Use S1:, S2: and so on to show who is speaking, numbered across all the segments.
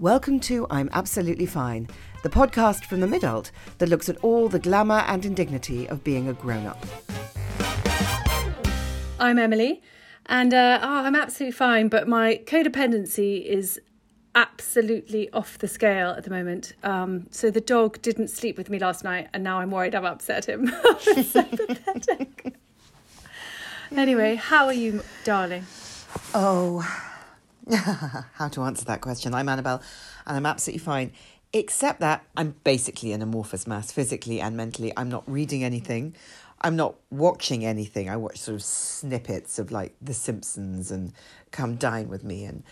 S1: Welcome to I'm Absolutely Fine, the podcast from the midult that looks at all the glamour and indignity of being a grown up.
S2: I'm Emilie, and uh, oh, I'm absolutely fine, but my codependency is absolutely off the scale at the moment. Um, so the dog didn't sleep with me last night, and now I'm worried I've upset him. so pathetic. anyway, how are you, darling?
S1: Oh, how to answer that question? I'm Annabel, and I'm absolutely fine. Except that I'm basically an amorphous mass, physically and mentally. I'm not reading anything. I'm not watching anything. I watch sort of snippets of like The Simpsons and Come Dine with Me and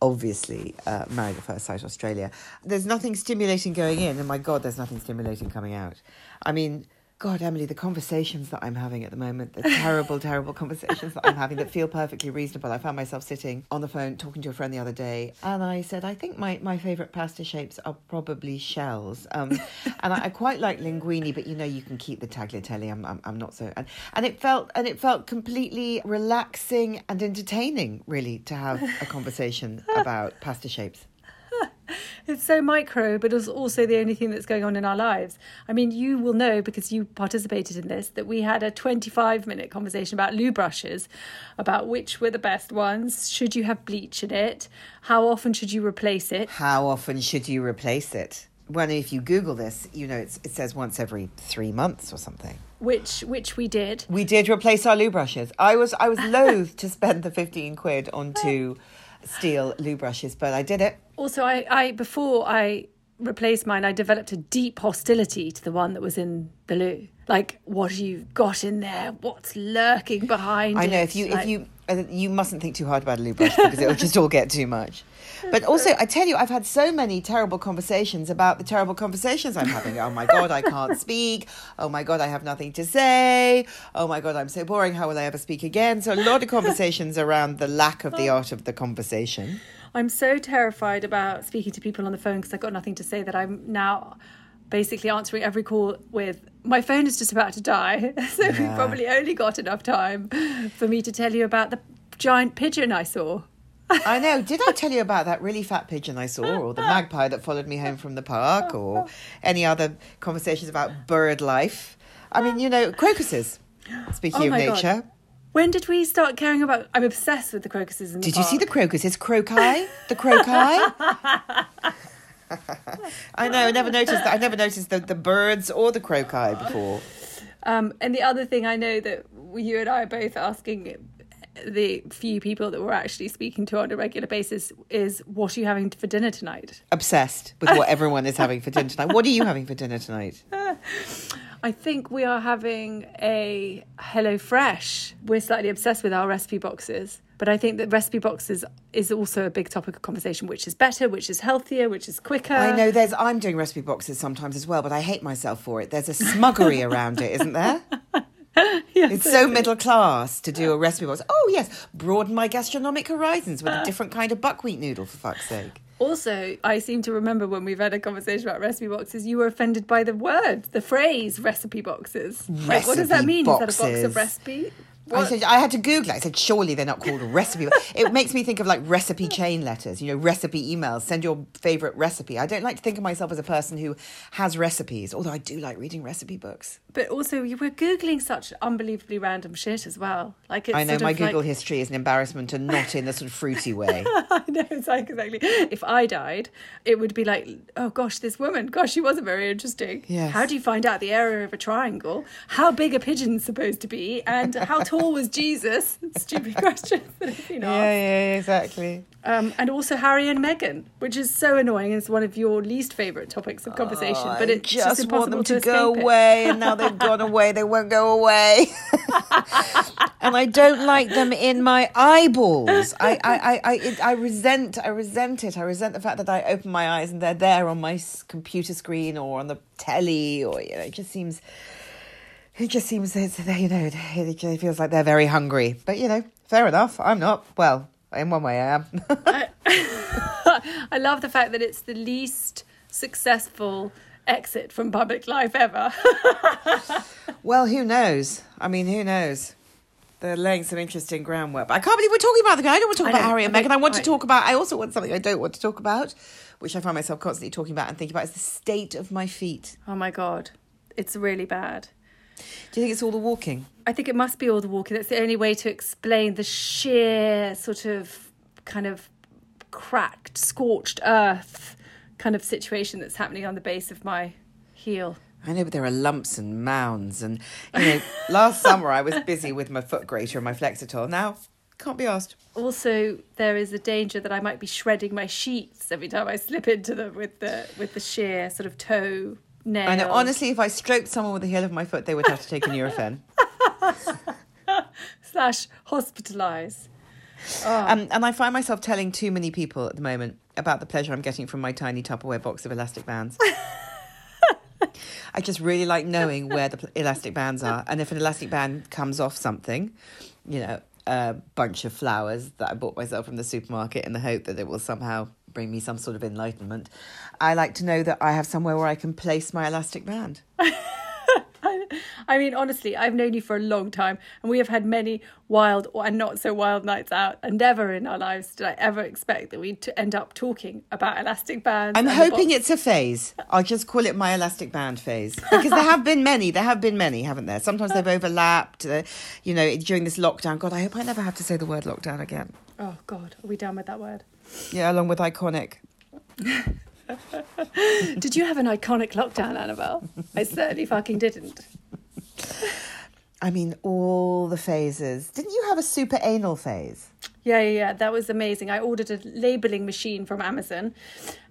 S1: obviously uh, Married at First Sight Australia. There's nothing stimulating going in, and my God, there's nothing stimulating coming out. I mean, God, Emilie, the conversations that I'm having at the moment, the terrible, terrible conversations that I'm having that feel perfectly reasonable. I found myself sitting on the phone talking to a friend the other day, and I said, I think my, my favourite pasta shapes are probably shells. Um, and I, I, quite like linguine, but you know, you can keep the tagliatelle. I'm, I'm, I'm not so. And, and it felt and it felt completely relaxing and entertaining, really, to have a conversation about pasta shapes
S2: it's so micro, but it's also the only thing that's going on in our lives. I mean, you will know because you participated in this that we had a 25 minute conversation about loo brushes, about which were the best ones. Should you have bleach in it? How often should you replace it?
S1: How often should you replace it? When if you Google this, you know it says once every three months or something.
S2: Which which we did.
S1: We did replace our loo brushes. I was I was loath to spend the fifteen quid on two steel loo brushes, but I did it.
S2: Also, I, I before I replaced mine, I developed a deep hostility to the one that was in the loo. Like, what have you got in there? What's lurking behind
S1: I know
S2: it?
S1: if you
S2: like,
S1: if you you mustn't think too hard about a loo brush because it'll just all get too much. But also, I tell you, I've had so many terrible conversations about the terrible conversations I'm having. Oh my God, I can't speak. Oh my God, I have nothing to say. Oh my God, I'm so boring. How will I ever speak again? So, a lot of conversations around the lack of the oh. art of the conversation.
S2: I'm so terrified about speaking to people on the phone because I've got nothing to say that I'm now basically answering every call with my phone is just about to die. So
S1: Yeah.
S2: we've probably only got enough time for me to tell you about the giant pigeon I saw.
S1: I know. Did I tell you about that really fat pigeon I saw, or the magpie that followed me home from the park, or any other conversations about bird life? I mean, you know, crocuses. Speaking
S2: Oh
S1: of
S2: my God.
S1: nature,
S2: When did we start caring about? I'm obsessed with the crocuses in the
S1: did you see the
S2: park.
S1: crocuses? Croci, the croci. I know. I never noticed that. I never noticed the, the birds or the croci before.
S2: Um, and the other thing I know that you and I are both asking the few people that we're actually speaking to on a regular basis is, "What are you having for dinner tonight?"
S1: Obsessed with what everyone is having for dinner tonight. What are you having for dinner tonight?
S2: I think we are having a Hello Fresh. We're slightly obsessed with our recipe boxes, but I think that recipe boxes is also a big topic of conversation. Which is better? Which is healthier? Which is quicker?
S1: I know there's. I'm doing recipe boxes sometimes as well, but I hate myself for it. There's a smuggery around it, isn't there?
S2: Yes,
S1: It's so middle class to do a recipe box. Oh yes, broaden my gastronomic horizons with a different kind of buckwheat noodle for fuck's sake.
S2: Also, I seem to remember when we've had a conversation about recipe boxes, you were offended by the word, the phrase recipe boxes. Like, what does that
S1: Recipe
S2: mean? Is that a box of recipe?
S1: I said I had to Google it. I said surely they're not called recipe. it makes me think of like recipe chain letters. You know, recipe emails. Send your favorite recipe. I don't like to think of myself as a person who has recipes, although I do like reading recipe books.
S2: But also, you were googling such unbelievably random shit as well. Like it's
S1: I know my Google
S2: like,
S1: history is an embarrassment and not in the sort of fruity way.
S2: I know it's like exactly. If I died, it would be like, oh gosh, this woman, gosh, she wasn't very interesting.
S1: Yes.
S2: How do you find out the area of a triangle? How big a pigeon's supposed to be? And how tall was Jesus? Stupid question that been asked.
S1: yeah, yeah, exactly.
S2: Um, and also Harry and Meghan, which is so annoying. It's one of your least favourite topics of conversation, but it's just,
S1: just want
S2: impossible
S1: them to,
S2: to,
S1: go
S2: escape it.
S1: away, and now they've gone away. They won't go away, and I don't like them in my eyeballs. I, I, I, I, it, I resent. I resent it. I resent the fact that I open my eyes and they're there on my computer screen or on the telly, or you know, it just seems. It just seems that you know it feels like they're very hungry. But you know, fair enough. I'm not. Well, in one way, I am.
S2: I love the fact that it's the least successful exit from public life ever.
S1: well, who knows? I mean, who knows? They're laying some interesting groundwork. But I can't believe we're talking about the guy. I don't want to talk about Harry and
S2: I
S1: Meghan. I want to talk about. I also want something I don't want to talk about, which I find myself constantly talking about and thinking about. Is the state of my feet.
S2: Oh my god, it's really bad.
S1: Do you think it's all the walking?
S2: I think it must be all the walking. That's the only way to explain the sheer sort of kind of cracked, scorched earth kind of situation that's happening on the base of my heel.
S1: I know, but there are lumps and mounds, and you know, last summer I was busy with my foot grater and my Flexitol. Now can't be asked.
S2: Also, there is a danger that I might be shredding my sheets every time I slip into them with the with the sheer sort of toe nail.
S1: I know. Honestly, if I stroked someone with the heel of my foot, they would have to take a Nurofen.
S2: slash hospitalize.
S1: Um, and I find myself telling too many people at the moment about the pleasure I'm getting from my tiny Tupperware box of elastic bands. I just really like knowing where the elastic bands are, and if an elastic band comes off something, you know, a bunch of flowers that I bought myself from the supermarket in the hope that it will somehow bring me some sort of enlightenment. I like to know that I have somewhere where I can place my elastic band.
S2: I mean, honestly, I've known you for a long time, and we have had many wild and not so wild nights out. And never in our lives did I ever expect that we'd end up talking about elastic bands.
S1: I'm hoping it's a phase. I'll just call it my elastic band phase because there have been many. There have been many, haven't there? Sometimes they've overlapped. Uh, you know, during this lockdown. God, I hope I never have to say the word lockdown again.
S2: Oh God, are we done with that word?
S1: Yeah, along with iconic.
S2: Did you have an iconic lockdown, Annabel? I certainly fucking didn't.
S1: I mean, all the phases. Didn't you have a super anal phase?
S2: Yeah, yeah, yeah. That was amazing. I ordered a labeling machine from Amazon,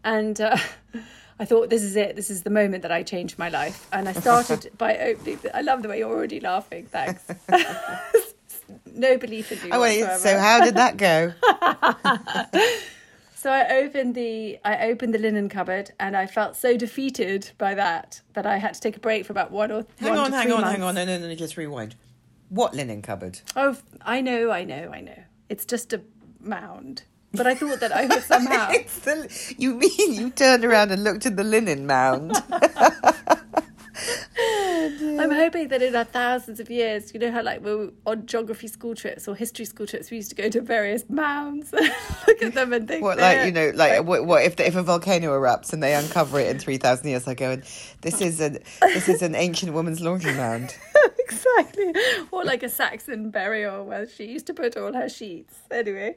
S2: and uh, I thought, this is it. This is the moment that I changed my life. And I started by opening. The, I love the way you're already laughing. Thanks. No belief in you.
S1: Oh, wait,
S2: whatsoever.
S1: so how did that go?
S2: So I opened the I opened the linen cupboard, and I felt so defeated by that that I had to take a break for about one or
S1: hang
S2: one
S1: on, hang on,
S2: months.
S1: hang on. No, no, no, just rewind. What linen cupboard?
S2: Oh, I know, I know, I know. It's just a mound. But I thought that I would somehow.
S1: It's the, you mean you turned around and looked at the linen mound?
S2: Oh, I'm hoping that in our thousands of years, you know how like we were on geography school trips or history school trips, we used to go to various mounds, look at them and think.
S1: What, like you know, like what, what if the, if a volcano erupts and they uncover it in three thousand years? I go, and this is an this is an ancient woman's laundry mound.
S2: exactly. Or like a Saxon burial where she used to put all her sheets. Anyway,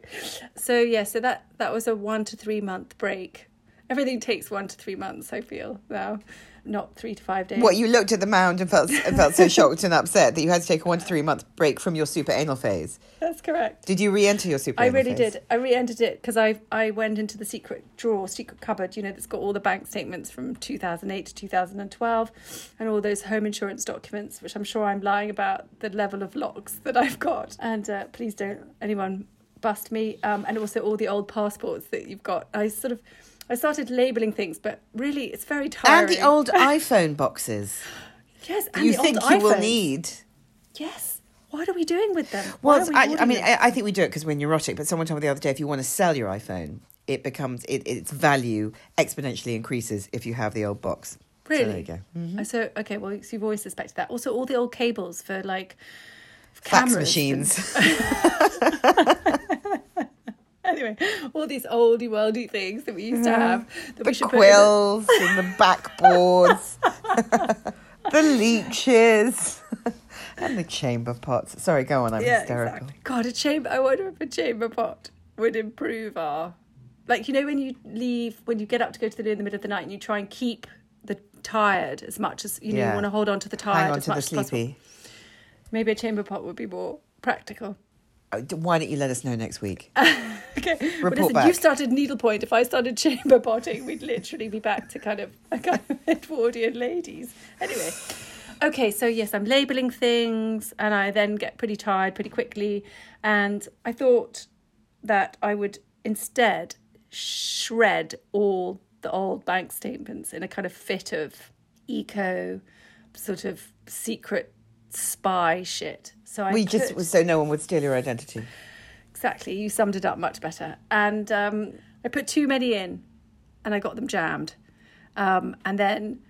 S2: so yeah, so that that was a one to three month break. Everything takes one to three months. I feel now, not three to five days.
S1: What you looked at the mound and felt and felt so shocked and upset that you had to take a one to three month break from your super anal phase.
S2: That's correct.
S1: Did you re-enter your super?
S2: I really
S1: phase?
S2: did. I re-entered it because I I went into the secret drawer, secret cupboard. You know, that's got all the bank statements from 2008 to 2012, and all those home insurance documents, which I'm sure I'm lying about the level of locks that I've got. And uh, please don't anyone bust me. Um, and also all the old passports that you've got. I sort of I started labeling things, but really it's very tiring.
S1: And the old iPhone boxes.
S2: yes, and
S1: you
S2: the
S1: think
S2: you think
S1: you will need?
S2: Yes. What are we doing with them? Why
S1: Well,
S2: we
S1: I, I mean. I, I think we do it because we're neurotic. But someone told me the other day, if you want to sell your iPhone, it becomes it, its value exponentially increases if you have the old box. So there you go.
S2: Uh, So okay, well, so you've always suspected that. Also, all the old cables for like
S1: Fax
S2: cameras
S1: machines.
S2: Anyway, all these oldie worldy things that we used to have mm-hmm. that
S1: the
S2: we should put in
S1: quills and the backboards, the leeches, and the chamber pots. Sorry, go on. I'm
S2: yeah,
S1: hysterical.
S2: exactly. God, a chamber. I wonder if a chamber pot would improve our, like you know when you leave when you get up to go to the loo in the middle of the night and you try and keep the tired as much as you know
S1: Yeah.
S2: you want to hold on to the tired
S1: Hang on
S2: as
S1: to the
S2: much as possible. Maybe a chamber pot would be more practical.
S1: Uh, d- Why don't you let us know next week?
S2: Okay.
S1: Report
S2: listen,
S1: back.
S2: you started needlepoint. If I started chamber potting, we'd literally be back to kind of a kind of Edwardian ladies. Anyway. Okay, so yes, I'm labeling things and I then get pretty tired pretty quickly. And I thought that I would instead shred all the old bank statements in a kind of fit of eco, sort of secret spy shit. So I
S1: we just so no one would steal your identity.
S2: Exactly. You summed it up much better. And um, I put too many in and I got them jammed. Um, and then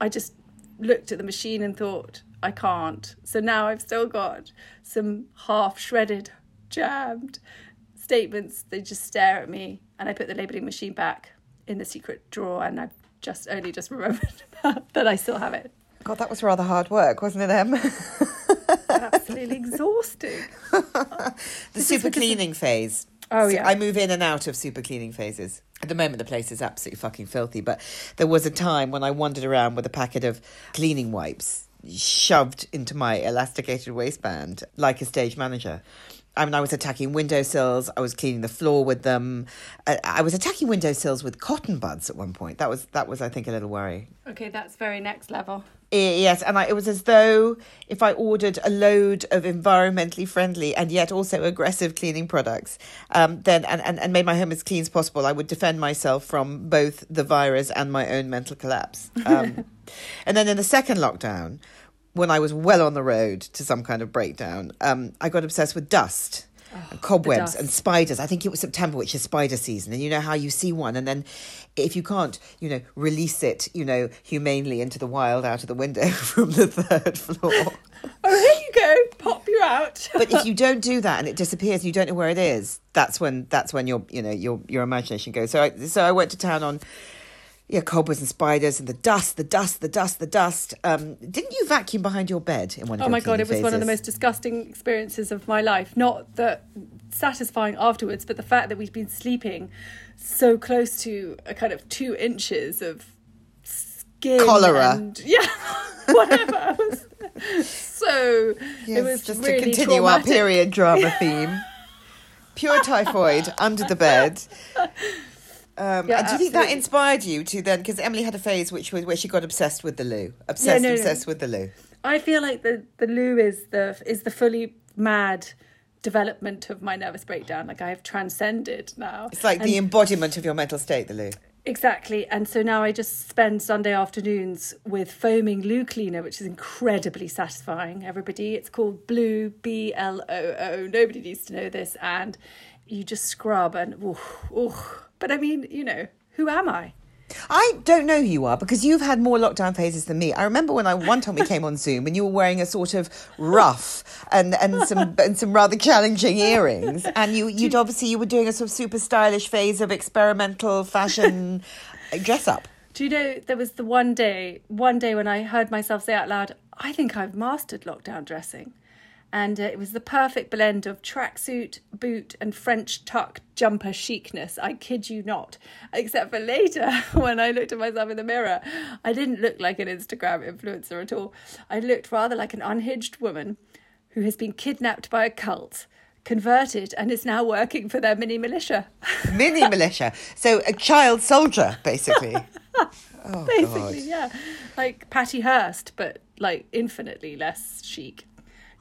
S2: I just looked at the machine and thought, I can't. So now I've still got some half shredded, jammed statements. They just stare at me, and I put the labeling machine back in the secret drawer, and I've just only just remembered that, that I still have it.
S1: God, that was rather hard work, wasn't it, Em?
S2: Absolutely exhausting.
S1: the
S2: This
S1: super cleaning phase.
S2: Oh,
S1: So
S2: yeah.
S1: I move in and out of super cleaning phases. At the moment, the place is absolutely fucking filthy, but there was a time when I wandered around with a packet of cleaning wipes shoved into my elasticated waistband like a stage manager. I mean, I was attacking windowsills. I was cleaning the floor with them. I, I was attacking windowsills with cotton buds at one point. That was that was, I think, a little worry.
S2: Okay, that's very next level.
S1: Yes, and I, it was as though if I ordered a load of environmentally friendly and yet also aggressive cleaning products, um, then and, and, and made my home as clean as possible, I would defend myself from both the virus and my own mental collapse. Um, and then in the second lockdown, when I was well on the road to some kind of breakdown, um, I got obsessed with dust. and cobwebs and spiders. I think it was September, which is spider season, and you know how you see one, and then if you can't, you know, release it, you know, humanely into the wild out of the window from the third floor.
S2: Oh, here you go. Pop you out.
S1: but if you don't do that and it disappears, and you don't know where it is. That's when that's when your you know your your imagination goes. So I, so I went to town on. Yeah, cobwebs and spiders and the dust, the dust, the dust, the dust. Um, didn't you vacuum behind your bed in one of
S2: Oh my god, it was one of the most disgusting experiences of my life. Not that satisfying afterwards, but the fact that we'd been sleeping so close to a kind of two inches of skin.
S1: Cholera.
S2: And, yeah, whatever. It was so
S1: Yes,
S2: it was
S1: just
S2: really
S1: to continue
S2: traumatic.
S1: our period drama theme. Pure typhoid under the bed. Um,
S2: Yeah,
S1: and do you think that inspired you to then? Because Emilie had a phase which was where she got obsessed with the loo, obsessed,
S2: no, no.
S1: obsessed with the loo.
S2: I feel like the the loo is the is the fully mad development of my nervous breakdown. Like I have transcended now.
S1: It's like
S2: And-
S1: the embodiment of your mental state, the loo.
S2: Exactly. And so now I just spend Sunday afternoons with foaming loo cleaner, which is incredibly satisfying. Everybody, it's called Blue, B L O O. Nobody needs to know this. And you just scrub and, ooh, ooh. But I mean, you know, who am I?
S1: I don't know who you are because you've had more lockdown phases than me. I remember when I one time we came on Zoom and you were wearing a sort of ruff and, and some and some rather challenging earrings, and you you'd obviously you were doing a sort of super stylish phase of experimental fashion dress up.
S2: Do you know there was the one day, one day when I heard myself say out loud, I think I've mastered lockdown dressing. And uh, it was the perfect blend of tracksuit, boot, and French tuck jumper chicness. I kid you not. Except for later, when I looked at myself in the mirror, I didn't look like an Instagram influencer at all. I looked rather like an unhinged woman who has been kidnapped by a cult, converted, and is now working for their mini militia.
S1: Mini militia, so a child soldier, basically. Oh,
S2: Basically,
S1: God.
S2: yeah. Like Patty Hearst, but like infinitely less chic.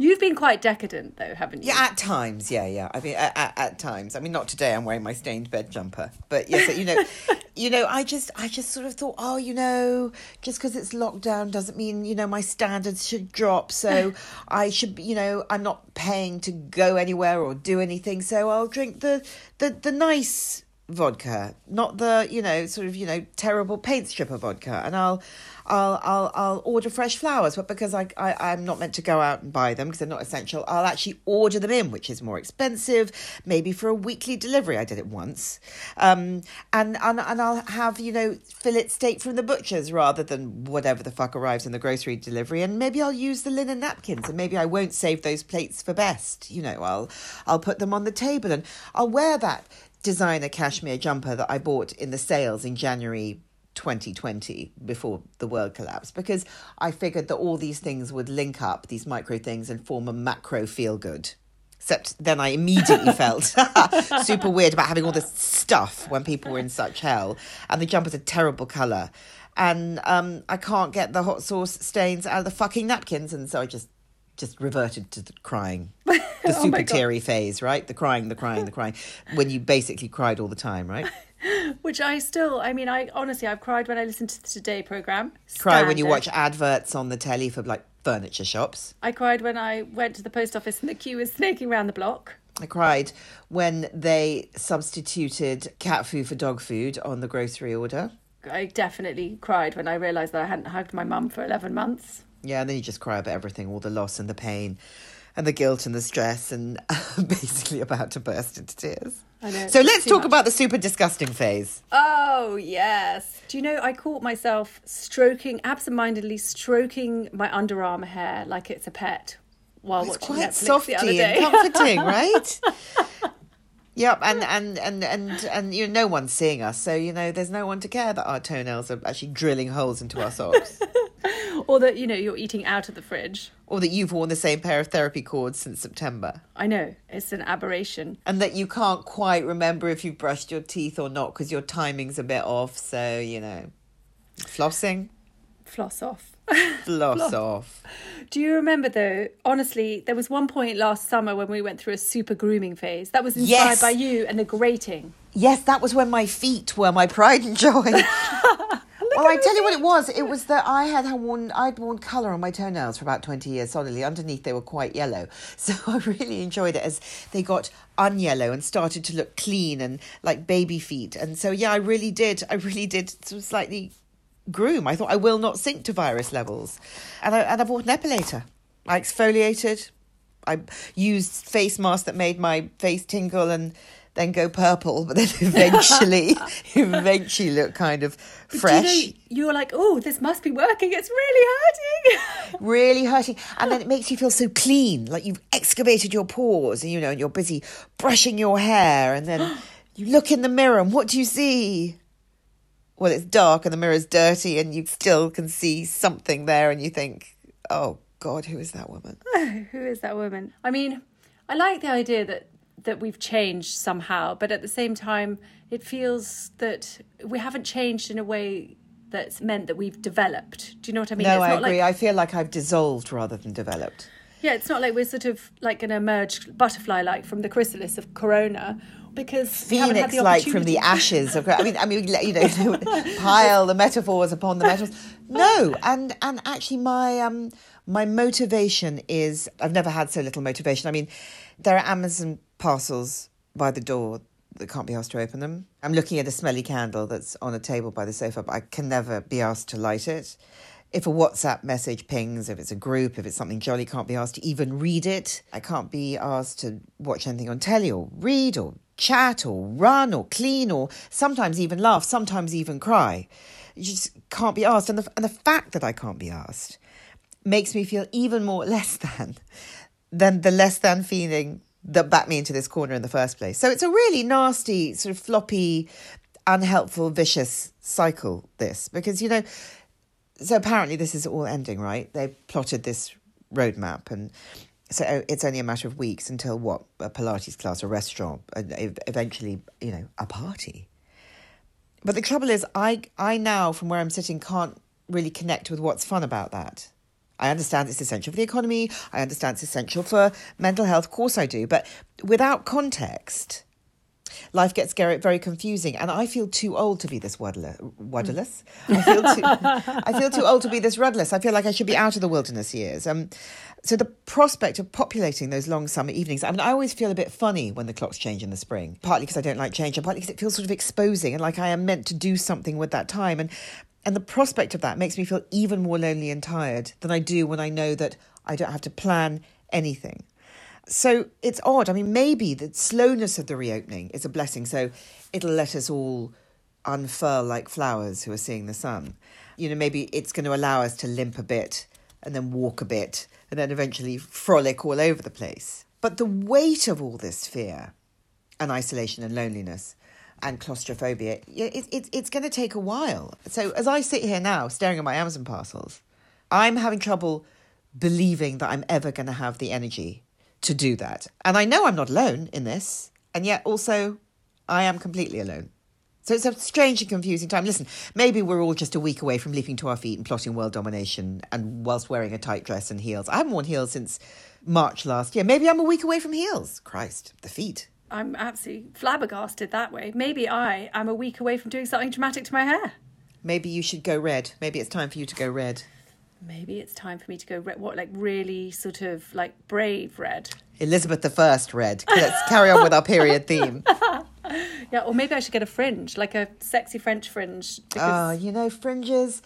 S2: You've been quite decadent though, haven't you?
S1: Yeah, at times, yeah, yeah. I mean, at, at, at times. I mean, not today. I'm wearing my stained bed jumper, but yes, you know, you know. I just, I just sort of thought, oh, you know, just because it's lockdown doesn't mean you know my standards should drop. So I should, you know, I'm not paying to go anywhere or do anything. So I'll drink the the the nice vodka, not the you know sort of you know terrible paint stripper vodka, and I'll. I'll I'll I'll order fresh flowers, but because I, I I'm not meant to go out and buy them because they're not essential, I'll actually order them in, which is more expensive, maybe for a weekly delivery. I did it once, um, and and and I'll have you know fillet steak from the butchers rather than whatever the fuck arrives in the grocery delivery, and maybe I'll use the linen napkins, and maybe I won't save those plates for best. You know, I'll I'll put them on the table, and I'll wear that designer cashmere jumper that I bought in the sales in January 2020 before the world collapsed because I figured that all these things would link up, these micro things, and form a macro feel good. Except then I immediately felt super weird about having all this stuff when people were in such hell. And the jumper's a terrible colour. And um, I can't get the hot sauce stains out of the fucking napkins. And so I just just reverted to the crying. The
S2: Oh
S1: super
S2: God.
S1: teary phase, right? The crying, the crying, the crying. When you basically cried all the time, right?
S2: Which I still, I mean, I honestly, I've cried when I listened to the Today program.
S1: Cry when you watch adverts on the telly for like furniture shops.
S2: I cried when I went to the post office and the queue was snaking around the block.
S1: I cried when they substituted cat food for dog food on the grocery order.
S2: I definitely cried when I realised that I hadn't hugged my mum for 11 months.
S1: Yeah, and then you just cry about everything, all the loss and the pain and the guilt and the stress, and basically about to burst into tears.
S2: I know.
S1: So let's talk
S2: much.
S1: about the super disgusting phase.
S2: Oh, yes. Do you know, I caught myself stroking, absentmindedly stroking my underarm hair like it's a pet while
S1: It's
S2: watching
S1: quite
S2: Netflix the other day.
S1: and comforting, right? Yep, and, and, and, and, and you know, no one's seeing us, so you know, there's no one to care that our toenails are actually drilling holes into our socks.
S2: or that, you know, you're eating out of the fridge.
S1: or that you've worn the same pair of therapy cords since September.
S2: I know, it's an aberration.
S1: And that you can't quite remember if you've brushed your teeth or not because your timing's a bit off. So, you know, flossing,
S2: Floss off.
S1: floss off.
S2: Do you remember though? Honestly, there was one point last summer when we went through a super grooming phase. That was inspired
S1: Yes.
S2: by you and the grating.
S1: Yes, that was when my feet were my pride and joy. I tell you what it was. It was that I had worn I'd worn colour on my toenails for about twenty years solidly. Underneath, they were quite yellow, so I really enjoyed it as they got unyellow and started to look clean and like baby feet. And so, yeah, I really did. I really did slightly groom. I thought I will not sink to virus levels, and I and I bought an epilator. I exfoliated. I used face masks that made my face tingle and then go purple, but then eventually, eventually look kind of fresh.
S2: You, know, you were like, oh, this must be working. It's really hurting.
S1: really hurting. And then it makes you feel so clean, like you've excavated your pores, and you know, and you're busy brushing your hair, and then you look in the mirror, and what do you see? Well, it's dark and the mirror's dirty, and you still can see something there, and you think, oh God, who is that woman?
S2: Who is that woman? I mean, I like the idea that that we've changed somehow, but at the same time, it feels that we haven't changed in a way that's meant that we've developed. Do you know what I mean?
S1: no, I agree.
S2: Like,
S1: I feel like I've dissolved rather than developed.
S2: yeah, it's not like we're sort of like an emerged butterfly, like from the chrysalis of Corona, because we haven't had
S1: Phoenix like from the ashes of I mean I mean you know pile the metaphors upon the metaphors no and and actually my um my motivation is I've never had so little motivation I mean there are Amazon parcels by the door that can't be asked to open them I'm looking at a smelly candle that's on a table by the sofa but I can never be asked to light it if a WhatsApp message pings, if it's a group, if it's something jolly, can't be asked to even read it. I can't be asked to watch anything on telly or read or chat or run or clean or sometimes even laugh, sometimes even cry. You just can't be asked. And the, and the fact that I can't be asked makes me feel even more less than than the less than feeling that backed me into this corner in the first place. So it's a really nasty, sort of floppy, unhelpful, vicious cycle, this, because, you know, so apparently this is all ending, right? They plotted this roadmap, and so it's only a matter of weeks until what a Pilates class, a restaurant, and eventually, you know, a party. But the trouble is, I I now from where I'm sitting can't really connect with what's fun about that. I understand it's essential for the economy. I understand it's essential for mental health. Of course, I do. But without context, life gets very, very confusing. And I feel too old to be this wuddler, wuddless. I feel too, I feel too old to be this rudless. I feel like I should be out of the wilderness years. Um, so the prospect of populating those long summer evenings, I mean, I always feel a bit funny when the clocks change in the spring, partly because I don't like change and partly because it feels sort of exposing and like I am meant to do something with that time. And, and the prospect of that makes me feel even more lonely and tired than I do when I know that I don't have to plan anything. So it's odd. I mean, maybe the slowness of the reopening is a blessing. So it'll let us all unfurl like flowers who are seeing the sun. You know, maybe it's going to allow us to limp a bit and then walk a bit and then eventually frolic all over the place. But the weight of all this fear and isolation and loneliness and claustrophobia, it, it, it's going to take a while. So as I sit here now staring at my Amazon parcels, I'm having trouble believing that I'm ever going to have the energy to do that. And I know I'm not alone in this, and yet also I am completely alone. So it's a strange and confusing time. Listen, maybe we're all just a week away from leaping to our feet and plotting world domination and whilst wearing a tight dress and heels. I haven't worn heels since March last year. Maybe I'm a week away from heels. Christ, the feet.
S2: I'm absolutely flabbergasted that way. Maybe I am a week away from doing something dramatic to my hair.
S1: Maybe you should go red. Maybe it's time for you to go red.
S2: Maybe it's time for me to go red. What, like really sort of like brave red?
S1: Elizabeth the First red. Let's carry on with our period theme.
S2: Yeah, or maybe I should get a fringe, like a sexy French fringe.
S1: Oh,
S2: Because ah,
S1: you know, fringes.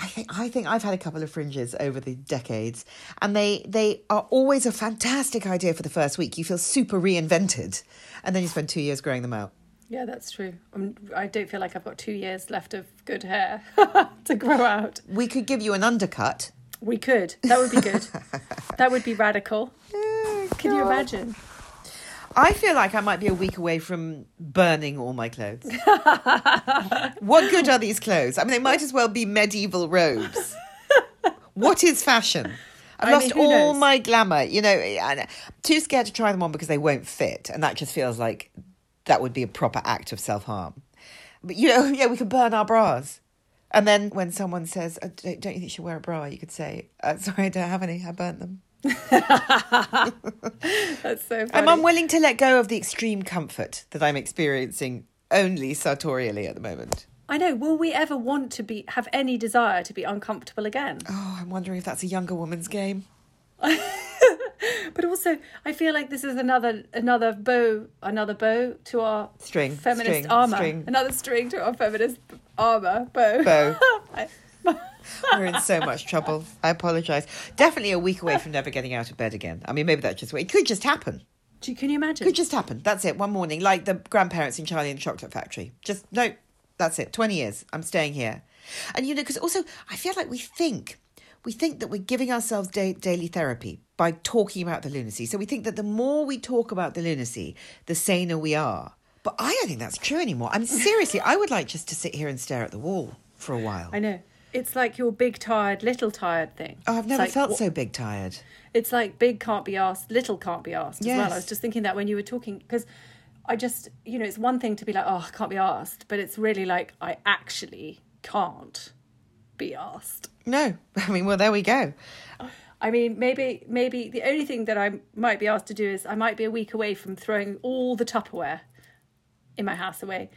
S1: I think I think I've had a couple of fringes over the decades, and they they are always a fantastic idea for the first week. You feel super reinvented, and then you spend two years growing them out.
S2: yeah, that's true. I'm, I don't feel like I've got two years left of good hair to grow out.
S1: We could give you an undercut.
S2: We could. That would be good. that would be radical. Oh, Can you imagine?
S1: I feel like I might be a week away from burning all my clothes. what good are these clothes? I mean, they might as well be medieval robes. What is fashion? I've
S2: I
S1: lost
S2: mean,
S1: all
S2: knows?
S1: my glamour. You know, and too scared to try them on because they won't fit, and that just feels like that would be a proper act of self harm. But you know, yeah, we could burn our bras. And then when someone says, "Uh, "Don't you think you should wear a bra?" you could say, uh, "Sorry, I don't have any. I burnt them."
S2: That's so funny.
S1: I'm unwilling to let go of the extreme comfort that I'm experiencing only sartorially at the moment.
S2: I know. Will we ever want to be have any desire to be uncomfortable again?
S1: Oh, I'm wondering if that's a younger woman's game.
S2: But also, I feel like this is another another bow, another bow to our
S1: String,
S2: feminist
S1: string,
S2: armor.
S1: string.
S2: Another string to our feminist armor bow.
S1: Bow.
S2: I-
S1: We're in so much trouble. I apologise. Definitely a week away from never getting out of bed again. I mean, maybe that's just way it could just happen.
S2: Do you- Can you imagine?
S1: Could just happen. That's it. One morning, like the grandparents in Charlie and the Chocolate Factory. Just no, that's it. Twenty years. I'm staying here. And you know, because also I feel like we think we think that we're giving ourselves da- daily therapy by talking about the lunacy. So we think that the more we talk about the lunacy, the saner we are. But I don't think that's true anymore. I'm seriously. I would like just to sit here and stare at the wall for a while.
S2: I know. It's like your big tired, little tired thing.
S1: Oh, I've never
S2: like,
S1: felt so big tired.
S2: It's like big can't be asked, little can't be asked as well. I was just thinking that when you were talking because I just, you know, it's one thing to be like, oh, I can't be asked, but it's really like I actually can't be asked.
S1: No, I mean, well, there we go.
S2: I mean, maybe maybe the only thing that I might be asked to do is I might be a week away from throwing all the Tupperware in my house away,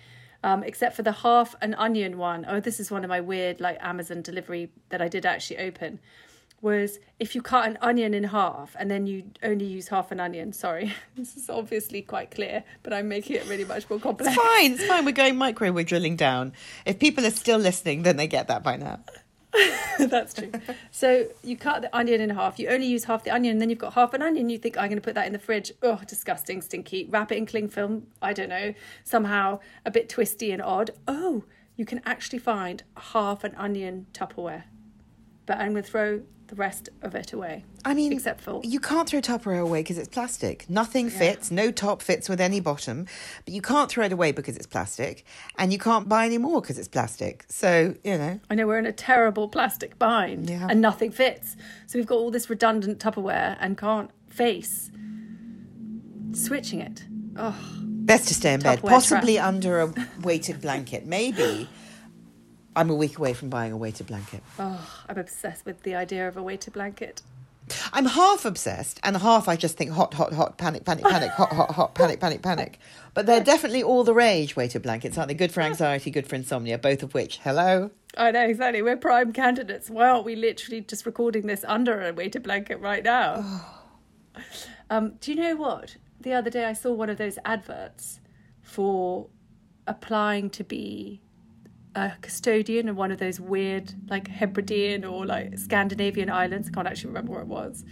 S2: um, except for the half an onion one. Oh, this is one of my weird like Amazon delivery that I did actually open. Was if you cut an onion in half and then you only use half an onion. Sorry, this is obviously quite clear, but I'm making it really much more complex.
S1: It's fine. It's fine. We're going micro. We're drilling down. If people are still listening, then they get that by now.
S2: That's true. So you cut the onion in half. You only use half the onion, and then you've got half an onion. You think I'm going to put that in the fridge? Oh, disgusting, stinky. Wrap it in cling film. I don't know. Somehow a bit twisty and odd. Oh, you can actually find half an onion Tupperware, but I'm going to throw the rest of it away.
S1: I mean,
S2: except for
S1: you can't throw Tupperware away because it's plastic. Nothing fits. No top fits with any bottom. But you can't throw it away because it's plastic, and you can't buy any more because it's plastic. So you know,
S2: I know we're in a terrible plastic bind
S1: Yeah.
S2: and nothing fits. So we've got all this redundant Tupperware and can't face switching it. Oh,
S1: best to stay in bed, possibly under a weighted blanket. Maybe I'm a week away from buying a weighted blanket.
S2: oh, I'm obsessed with the idea of a weighted blanket.
S1: I'm half obsessed, and half I just think hot, hot, hot, panic, panic, panic, hot, hot, hot, panic, panic, panic. But they're definitely all the rage weighted blankets, aren't they? Good for anxiety, good for insomnia, both of which, hello.
S2: I know exactly. We're prime candidates. Why aren't we literally just recording this under a weighted blanket right now? um, do you know what? The other day I saw one of those adverts for applying to be a custodian in one of those weird, like Hebridean or like Scandinavian islands. I can't actually remember where it was.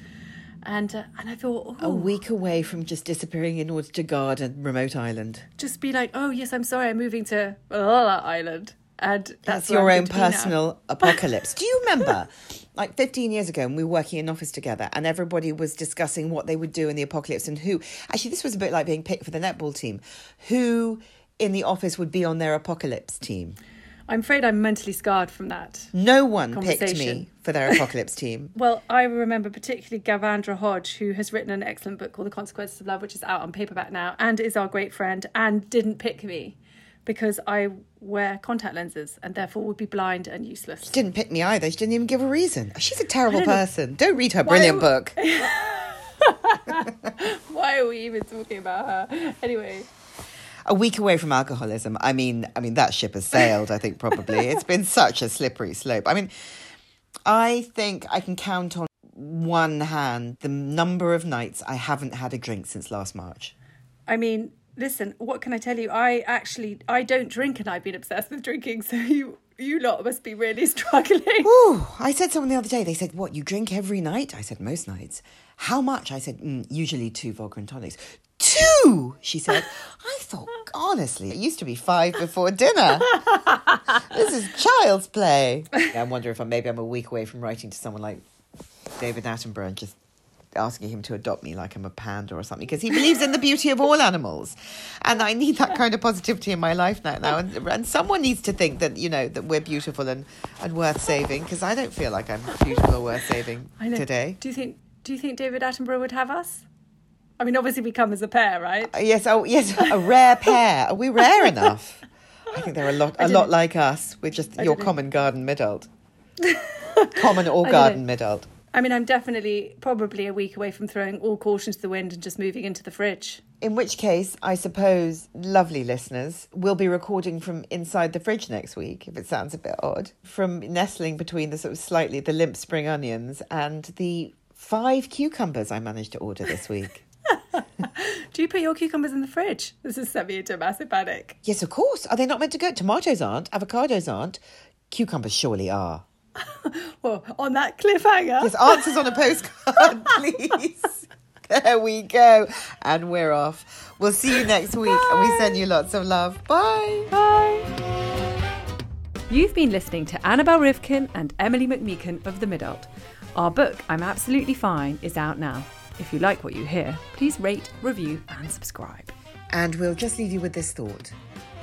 S2: And uh, and I thought,
S1: A
S2: oh,
S1: week away from just disappearing in order to guard a remote island.
S2: just be like, oh yes, I'm sorry, I'm moving to blah, island, and that's,
S1: That's your own
S2: going to be now.
S1: personal apocalypse. Do you remember, like 15 years ago, when we were working in an office together and everybody was discussing what they would do in the apocalypse and who? Actually, this was a bit like being picked for the netball team. Who in the office would be on their apocalypse team?
S2: I'm afraid I'm mentally scarred from that.
S1: No one picked me for their apocalypse team.
S2: Well, I remember particularly Gavanndra Hodge, who has written an excellent book called The Consequences of Love, which is out on paperback now and is our great friend, and didn't pick me because I wear contact lenses and therefore would be blind and useless.
S1: She didn't pick me either. She didn't even give a reason. She's a terrible
S2: don't
S1: person. Don't read her brilliant
S2: Why-
S1: book.
S2: Why are we even talking about her? Anyway,
S1: a week away from alcoholism. I mean, I mean that ship has sailed. I think probably it's been such a slippery slope. I mean, I think I can count on one hand the number of nights I haven't had a drink since last March.
S2: I mean, listen, what can I tell you? I actually I don't drink, and I've been obsessed with drinking. So you you lot must be really struggling.
S1: Ooh, I said someone the other day, they said, What, you drink every night? I said, Most nights. How much? I said, mm, Usually two vodka and tonics. Two, she said. I thought, honestly, it used to be five before dinner. this is child's play. I wonder if I'm, maybe I'm a week away from writing to someone like David Attenborough and just asking him to adopt me like I'm a panda or something because he believes in the beauty of all animals, and I need that kind of positivity in my life now. Now, and, and someone needs to think that you know that we're beautiful and, and worth saving because I don't feel like I'm beautiful or worth saving
S2: I know.
S1: today.
S2: Do you think Do you think David Attenborough would have us? I mean, obviously we come as a pair, right?
S1: Uh, yes, oh yes, a rare pair. Are we rare enough? I think they're a lot a lot like us. We're just your
S2: don't know.
S1: common garden midult. common or garden midult.
S2: I mean, I'm definitely probably a week away from throwing all caution to the wind and just moving into the fridge.
S1: In which case, I suppose, lovely listeners, we'll be recording from inside the fridge next week, if it sounds a bit odd, from nestling between the sort of slightly the limp spring onions and the five cucumbers I managed to order this week.
S2: Do you put your cucumbers in the fridge? This has sent me into a massive panic.
S1: yes, of course. Are they not meant to go? Tomatoes aren't, avocados aren't, cucumbers surely are.
S2: Well, on that cliffhanger.
S1: Yes, answers on a postcard, please. There we go. And we're off. We'll see you next week, and we send you lots of love. Bye.
S2: Bye. You've been listening to Annabel Rivkin and Emilie McMeekan of The Midult. Our book, I'm Absolutely Fine, is out now. If you like what you hear, please rate, review, and subscribe.
S1: And we'll just leave you with this thought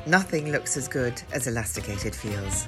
S1: nothing looks as good as elasticated feels.